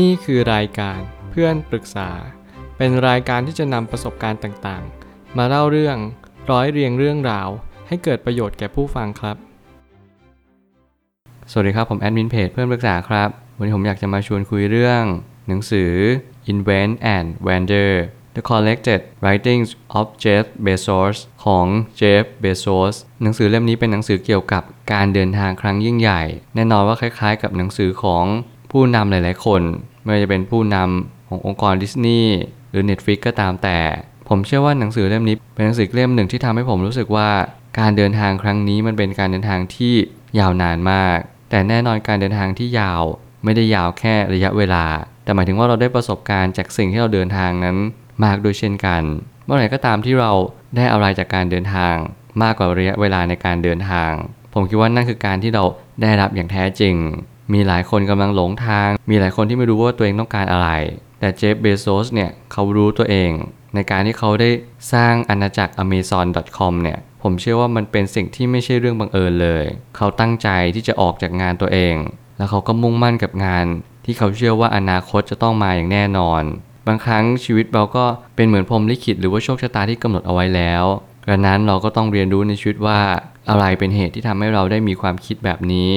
นี่คือรายการเพื่อนปรึกษา เป็นรายการที่จะนำประสบการณ์ต่างๆ มาเล่าเรื่องร้อยเรียงเรื่องราว ให้เกิดประโยชน์แก่ผู้ฟังครับ สวัสดีครับ ผมแอดมินเพจเพื่อนปรึกษาครับ วันนี้ผมอยากจะมาชวนคุยเรื่อง หนังสือ Invent and Wander The Collected Writings of Jeff Bezos ของ Jeff Bezos หนังสือเล่มนี้เป็นหนังสือเกี่ยวกับการเดินทางครั้งยิ่งใหญ่ แน่นอนว่าคล้ายๆ กับหนังสือของ ผู้นำหลาย ๆ คนไม่ว่าจะเป็นผู้นำขององค์กรดิสนีย์หรือ Netflix ก็ตามแต่ ผมเชื่อว่าหนังสือเล่มนี้เป็นหนังสือเล่มหนึ่งที่ทำให้ผมรู้สึกว่าการเดินทางครั้งนี้มันเป็นการเดินทางที่ยาวนานมาก แต่แน่นอนการเดินทางที่ยาวไม่ได้ยาวแค่ระยะเวลา แต่หมายถึงว่าเราได้ประสบการณ์จากสิ่งที่เราเดินทางนั้นมากโดยเช่นกัน เมื่อไหร่ก็ตามที่เราได้อะไรจากการเดินทางมากกว่าระยะเวลาในการเดินทาง ผมคิดว่านั่นคือการที่เราได้รับอย่างแท้จริง มีหลายคนกำลังหลงทาง มีหลายคนที่ไม่รู้ว่าตัวเองต้องการอะไร แต่เจฟเบโซสเนี่ยเขารู้ตัวเอง ในการที่เขาได้สร้างอาณาจักร amazon.com เนี่ย ผมเชื่อว่ามันเป็นสิ่งที่ไม่ใช่เรื่องบังเอิญเลย เขาตั้งใจที่จะออกจากงานตัวเอง แล้วเขาก็มุ่งมั่นกับงาน ที่เขาเชื่อว่าอนาคตจะต้องมาอย่างแน่นอน บางครั้งชีวิตเราก็เป็นเหมือนพรหมลิขิตหรือว่าโชคชะตาที่กำหนดเอาไว้แล้วดังนั้นเราก็ต้องเรียนรู้ในชีวิตว่าอะไรเป็นเหตุที่ทำให้เราได้มีความคิดแบบนี้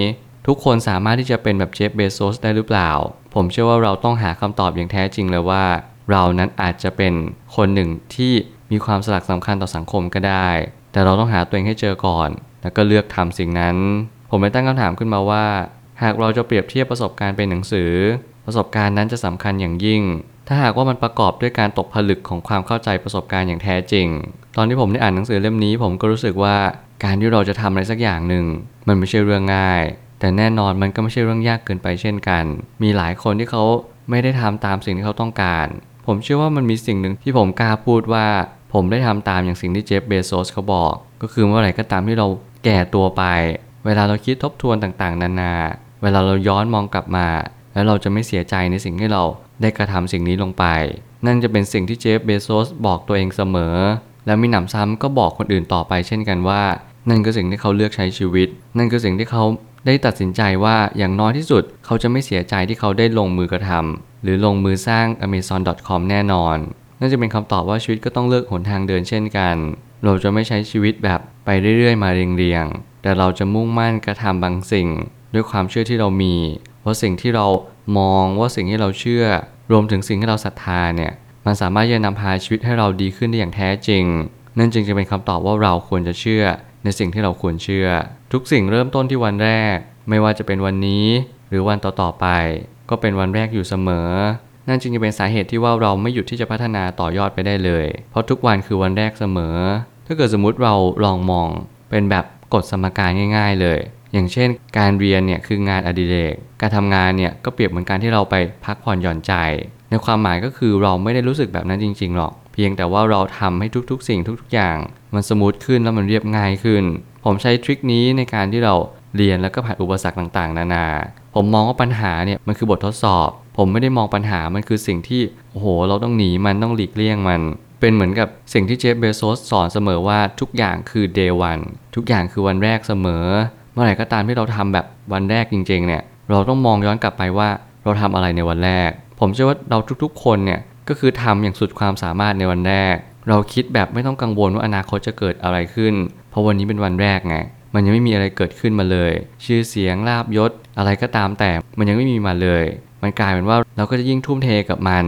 ทุกคนสามารถที่จะเป็นแบบเจฟเบโซสได้หรือเปล่า ผมเชื่อว่าเราต้องหาคำตอบอย่างแท้จริงเลยว่า เรานั้นอาจจะเป็นคนหนึ่งที่มีความสลักสำคัญต่อสังคมก็ได้ แต่เราต้องหาตัวเองให้เจอก่อน แล้วก็เลือกทำสิ่งนั้น ผมเลยตั้งคำถามขึ้นมาว่า หากเราจะเปรียบเทียบประสบการณ์เป็นหนังสือ ประสบการณ์นั้นจะสำคัญอย่างยิ่ง ถ้าหากว่ามันประกอบด้วยการตกผลึกของความเข้าใจประสบการณ์อย่างแท้จริง ตอนที่ผมได้อ่านหนังสือเล่มนี้ ผมก็รู้สึกว่าการที่เราจะทำอะไรสักอย่างหนึ่งมันไม่ใช่เรื่องง่าย แต่แน่นอนมันก็ไม่ใช่เรื่องยากเกินไปเช่นกัน มีหลายคนที่เขาไม่ได้ทำตามสิ่งที่เขาต้องการ ผมเชื่อว่ามันมีสิ่งหนึ่งที่ผมกล้าพูดว่า ผมได้ทำตามอย่างสิ่งที่เจฟเบโซสเขาบอก ก็คือเมื่อไหร่ก็ตามที่เราแก่ตัวไป เวลาเราคิดทบทวนต่างๆ นานา เวลาเราย้อนมองกลับมา แล้วเราจะไม่เสียใจในสิ่งที่เราได้กระทำสิ่งนี้ลงไป นั่นจะเป็นสิ่งที่เจฟเบโซสบอกตัวเองเสมอ และมีหนำซ้ำก็บอกคนอื่นต่อไปเช่นกันว่า นั่นคือสิ่งที่เขาเลือกใช้ชีวิต นั่นคือสิ่งที่เขา ได้ตัดสินใจว่าอย่างน้อยที่สุด เขาจะไม่เสียใจที่เขาได้ลงมือกระทำหรือลงมือสร้าง amazon.com แน่นอนนั่นจะเป็นคำตอบว่าชีวิตก็ต้องเลือกหนทางเดินเช่นกัน เราจะไม่ใช้ชีวิตแบบไปเรื่อยๆ มาเรียงๆ แต่เราจะมุ่งมั่นกระทำบางสิ่ง ด้วยความเชื่อที่เรามีว่าสิ่งที่เรามองว่าสิ่งที่เราเชื่อ รวมถึงสิ่งที่เราศรัทธาเนี่ยมันสามารถจะนำพาชีวิตให้เราดีขึ้นได้อย่างแท้จริง นั่นจึงจะเป็นคำตอบว่าเราควรจะเชื่อ ในสิ่งที่เราควรเชื่อ ทุกสิ่งเริ่มต้นที่วันแรก ไม่ว่าจะเป็นวันนี้ หรือวันต่อๆไป ก็เป็นวันแรกอยู่เสมอ นั่นจึงจะเป็นสาเหตุที่ว่าเราไม่หยุดที่จะพัฒนาต่อยอดไปได้เลย เพราะทุกวันคือวันแรกเสมอ ถ้าเกิดสมมุติเราลองมอง เป็นแบบกฎสมการง่าย ๆ เลย อย่างเช่น การเรียนเนี่ยคืองานอดิเรก การทำงานเนี่ยก็เปรียบเหมือนการที่เราไปพักผ่อนหย่อนใจ ในความหมายก็คือเราไม่ได้รู้สึกแบบนั้นจริง ๆ หรอก เพียงแต่ว่าเราทำให้ทุกๆ สิ่งทุก ๆ อย่าง มันสมูทขึ้นแล้วมันเรียบง่ายขึ้น ผมใช้ทริคนี้ในการที่เราเรียนแล้วก็ผ่านอุปสรรคต่างๆ นานา ผมมองว่าปัญหาเนี่ยมันคือบททดสอบ ผมไม่ได้มองปัญหามันคือสิ่งที่โอ้โห เราต้องหนีมันต้องหลีกเลี่ยงมัน เป็นเหมือนกับสิ่งที่เจฟเบโซสสอนเสมอว่าทุกอย่างคือ day one ทุกอย่างคือวันแรกเสมอ เมื่อไหร่ก็ตามที่เราทำแบบวันแรกจริง ๆ เนี่ย เราต้องมองย้อนกลับไปว่าเราทำอะไรในวันแรก ผมเชื่อว่าเราทุกๆ คนเนี่ยก็คือทำอย่างสุดความสามารถในวันแรก เราคิดแบบไม่ต้องกังวลว่าอนาคตจะเกิดอะไรขึ้น เพราะวันนี้เป็นวันแรกไงมันยังไม่มีอะไรเกิดขึ้นมาเลย ชื่อเสียงลาบยศ อะไรก็ตามแต่มันยังไม่มีมาเลย มันกลายเป็นว่าเราก็จะยิ่งทุ่มเทกับมัน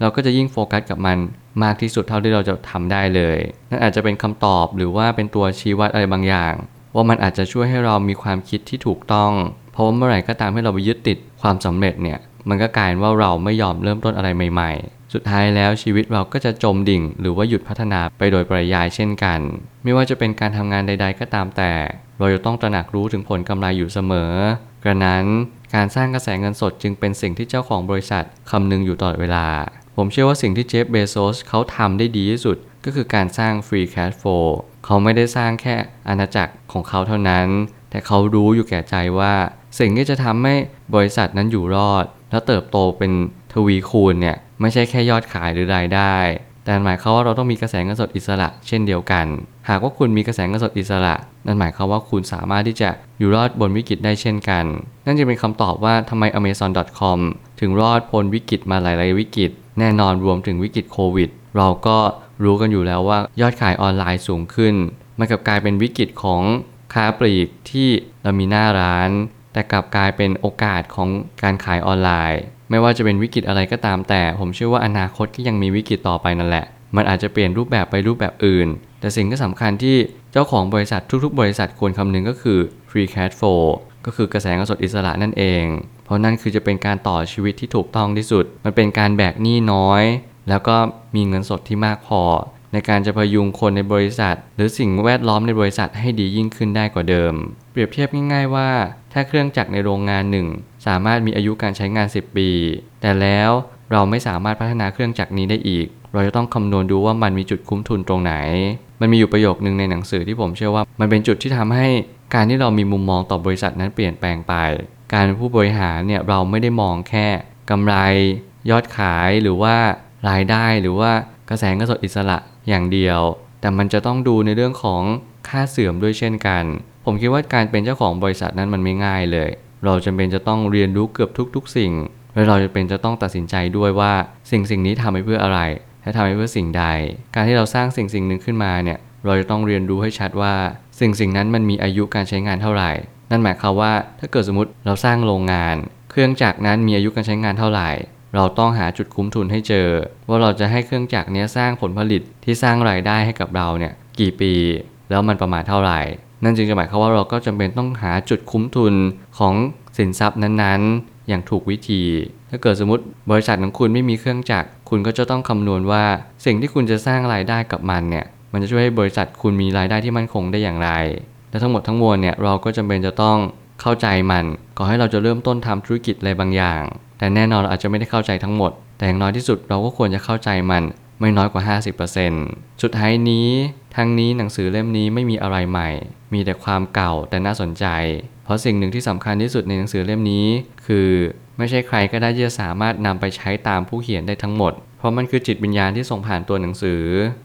เราก็จะยิ่งโฟกัสกับมันมากที่สุดเท่าที่เราจะทำได้เลยนั่นอาจจะเป็นคำตอบหรือว่าเป็นตัวชี้วัดอะไรบางอย่าง ว่ามันอาจจะช่วยให้เรามีความคิดที่ถูกต้อง เพราะว่าเมื่อไหร่ก็ตามที่เราไปยึดติดความสำเร็จเนี่ย มันก็กลายว่าเราไม่ยอมเริ่มต้นอะไรใหม่ ๆ สุดท้ายแล้วชีวิตเราก็จะจมดิ่ง หรือว่าหยุดพัฒนาไปโดยปริยายเช่นกัน ไม่ว่าจะเป็นการทำงานใด ๆ ก็ตามแต่ เราจะต้องตระหนักรู้ถึงผลกำไรอยู่เสมอกระนั้นการสร้างกระแสเงินสดจึงเป็นสิ่งที่เจ้าของบริษัทคำนึงอยู่ตลอดเวลา ผมเชื่อว่าสิ่งที่เจฟเบโซสเขาทำได้ดีที่สุดก็คือการสร้าง free cash flow เขาไม่ได้สร้างแค่อาณาจักรของเขาเท่านั้น แต่เขารู้อยู่แก่ใจว่า สิ่งที่จะทำให้บริษัทนั้นอยู่รอด และเติบโตเป็นทวีคูณเนี่ยไม่ใช่แค่ยอดขายหรือรายได้ แต่หมายความว่าเราต้องมีกระแสเงินสดอิสระ เช่นเดียวกัน หากว่าคุณมีกระแสเงินสดอิสระ นั่นหมายความว่าคุณสามารถที่จะอยู่รอดบนวิกฤตได้เช่นกัน นั่นจึงเป็นคำตอบว่าทำไม amazon.com ถึงรอดพ้นวิกฤตมาหลายๆวิกฤต แน่นอนรวมถึงวิกฤตโควิด เราก็รู้กันอยู่แล้วว่ายอดขายออนไลน์สูงขึ้น มันกลับกลายเป็นวิกฤตของค้าปลีกที่เรามีหน้าร้าน แต่กลับกลายเป็นโอกาสของการขายออนไลน์ ไม่ว่าจะเป็นวิกฤตอะไรก็ตามแต่ ผมเชื่อว่าอนาคตก็ยังมีวิกฤตต่อไปนั่นแหละ มันอาจจะเปลี่ยนรูปแบบไปรูปแบบอื่น แต่สิ่งที่สำคัญที่เจ้าของบริษัททุกๆ บริษัทควรคำนึงก็คือ free cash flow ก็คือกระแสเงินสดอิสระนั่นเอง เพราะนั่นคือจะเป็นการต่อชีวิตที่ถูกต้องที่สุด มันเป็นการแบกหนี้น้อย แล้วก็มีเงินสดที่มากพอ ในการจะพยุงคนในบริษัท หรือสิ่งแวดล้อมในบริษัทให้ดียิ่งขึ้นได้กว่าเดิม เปรียบเทียบง่ายๆว่า ถ้าเครื่องจักรในโรงงานหนึ่งสามารถมีอายุการใช้งาน 10 ปี แต่แล้วเราไม่สามารถพัฒนาเครื่องจักรนี้ได้อีก เราจะต้องคำนวณดูว่ามันมีจุดคุ้มทุนตรงไหน มันมีอยู่ประโยคนึงในหนังสือที่ผมเชื่อว่า มันเป็นจุดที่ทำให้การที่เรามีมุมมองต่อบริษัทนั้นเปลี่ยนแปลงไป การเป็นผู้บริหารเนี่ยเราไม่ได้มองแค่กำไร ยอดขายหรือว่ารายได้หรือว่ากระแสเงินสดอิสระอย่างเดียว แต่มันจะต้องดูในเรื่องของค่าเสื่อมด้วยเช่นกัน ผมคิดว่าการเป็นเจ้าของบริษัทนั้นมันไม่ง่ายเลย เราจำเป็นจะต้องเรียนรู้เกือบทุก ๆ สิ่ง และเราจะเป็นจะต้องตัดสินใจด้วยว่าสิ่งสิ่งนี้ทำไปเพื่ออะไร และทำไปเพื่อสิ่งใด การที่เราสร้างสิ่งสิ่งหนึ่งขึ้นมาเนี่ย เราจะต้องเรียนรู้ให้ชัดว่า สิ่งสิ่งนั้นมันมีอายุการใช้งานเท่าไหร่ นั่นหมายความว่าถ้าเกิดสมมติเราสร้างโรงงาน เครื่องจักรนั้นมีอายุการใช้งานเท่าไหร่เราต้องหาจุดคุ้มทุนให้เจอ ว่าเราจะให้เครื่องจักรนี้สร้างผลผลิตที่สร้างรายได้ให้กับเราเนี่ยกี่ปี แล้วมันประมาณเท่าไหร่ นั่นจึงจะหมายความว่าเราก็จำเป็นต้องหาจุดคุ้มทุนของสินทรัพย์นั้นๆ อย่างถูกวิธี ถ้าเกิดสมมติบริษัทของคุณไม่มีเครื่องจักร คุณก็จะต้องคำนวณว่า สิ่งที่คุณจะสร้างรายได้กับมันเนี่ย มันจะช่วยให้บริษัทคุณมีรายได้ที่มั่นคงได้อย่างไร และทั้งหมดทั้งมวลเนี่ยเราก็จำเป็นจะต้องเข้าใจมันก่อนให้เราจะเริ่มต้นทำธุรกิจอะไรบางอย่าง แต่แน่นอนเราอาจจะไม่ได้เข้าใจทั้งหมด แต่อย่างน้อยที่สุดเราก็ควรจะเข้าใจมัน ไม่น้อยกว่า 50%สุดท้ายนี้ทั้งนี้หนังสือเล่มนี้ไม่มีอะไรใหม่ มีแต่ความเก่าแต่น่าสนใจ เพราะสิ่งหนึ่งที่สำคัญที่สุดในหนังสือเล่มนี้ คือไม่ใช่ใครก็ได้ที่จะสามารถนำไปใช้ตามผู้เขียนได้ทั้งหมด เพราะมันคือจิตวิญญาณที่ส่งผ่านตัวหนังสือ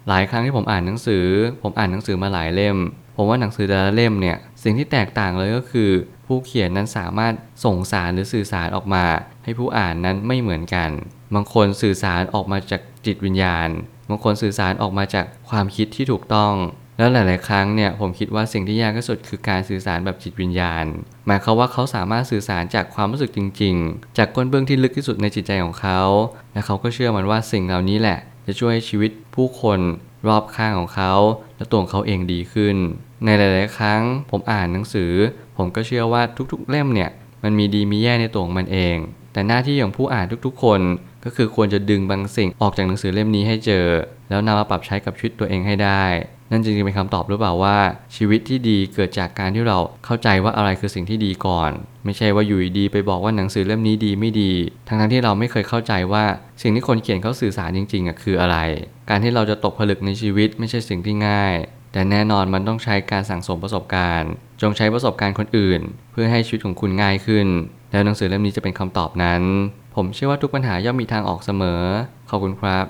หลายครั้งที่ผมอ่านหนังสือ ผมอ่านหนังสือมาหลายเล่ม ผมว่าหนังสือแต่ละเล่มเนี่ยสิ่งที่แตกต่างเลยก็คือ ผู้เขียนนั้นสามารถส่งสารหรือสื่อสารออกมา ให้ผู้อ่านนั้นไม่เหมือนกัน บางคนสื่อสารออกมาจากจิตวิญญาณ บางคนสื่อสารออกมาจากความคิดที่ถูกต้อง แล้วหลาย ๆ ครั้งเนี่ยผมคิดว่าสิ่งที่ยากที่สุดคือการสื่อสารแบบจิตวิญญาณ หมายความว่าเขาสามารถสื่อสารจากความรู้สึกจริง ๆ จากก้นเบื้องที่ลึกที่สุดในจิตใจของเขา และเขาก็เชื่อมันว่าสิ่งเหล่านี้แหละ จะช่วยให้ชีวิตผู้คนรอบข้างของเขา และตัวของเขาเองดีขึ้น ในหลาย ๆ ครั้ง ผมอ่านหนังสือ ผมก็เชื่อว่าทุก ๆ เล่มเนี่ยมันมีดีมีแย่ในตัวของมันเอง แต่หน้าที่ของผู้อ่านทุกๆ คน ก็คือควรจะดึงบางสิ่งออกจากหนังสือเล่มนี้ให้เจอ แล้วนำมาปรับใช้กับชีวิตตัวเองให้ได้ นั่นจึงเป็นคำตอบหรือเปล่าว่า ชีวิตที่ดีเกิดจากการที่เราเข้าใจว่าอะไรคือสิ่งที่ดีก่อน ไม่ใช่ว่าอยู่ดีๆไปบอกว่าหนังสือเล่มนี้ดีไม่ดี ทั้งๆที่เราไม่เคยเข้าใจว่าสิ่งที่คนเขียนเขาสื่อสารจริงๆอะคืออะไร การที่เราจะตกผลึกในชีวิตไม่ใช่สิ่งที่ง่ายแต่แน่นอนมันต้องใช้การสั่งสมประสบการณ์ จงใช้ประสบการณ์คนอื่น เพื่อให้ชีวิตของคุณง่ายขึ้น แล้วหนังสือเล่มนี้จะเป็นคำตอบนั้น ผมเชื่อว่าทุกปัญหาย่อมมีทางออกเสมอ ขอบคุณครับ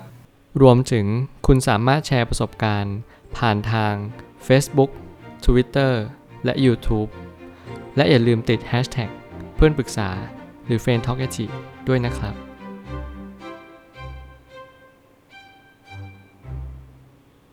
รวมถึงคุณสามารถแชร์ประสบการณ์ ผ่านทาง Facebook Twitter และ YouTube และอย่าลืมติด Hashtag เพื่อนปรึกษาหรือ f r ร e n d t a l k ด้วยนะครับ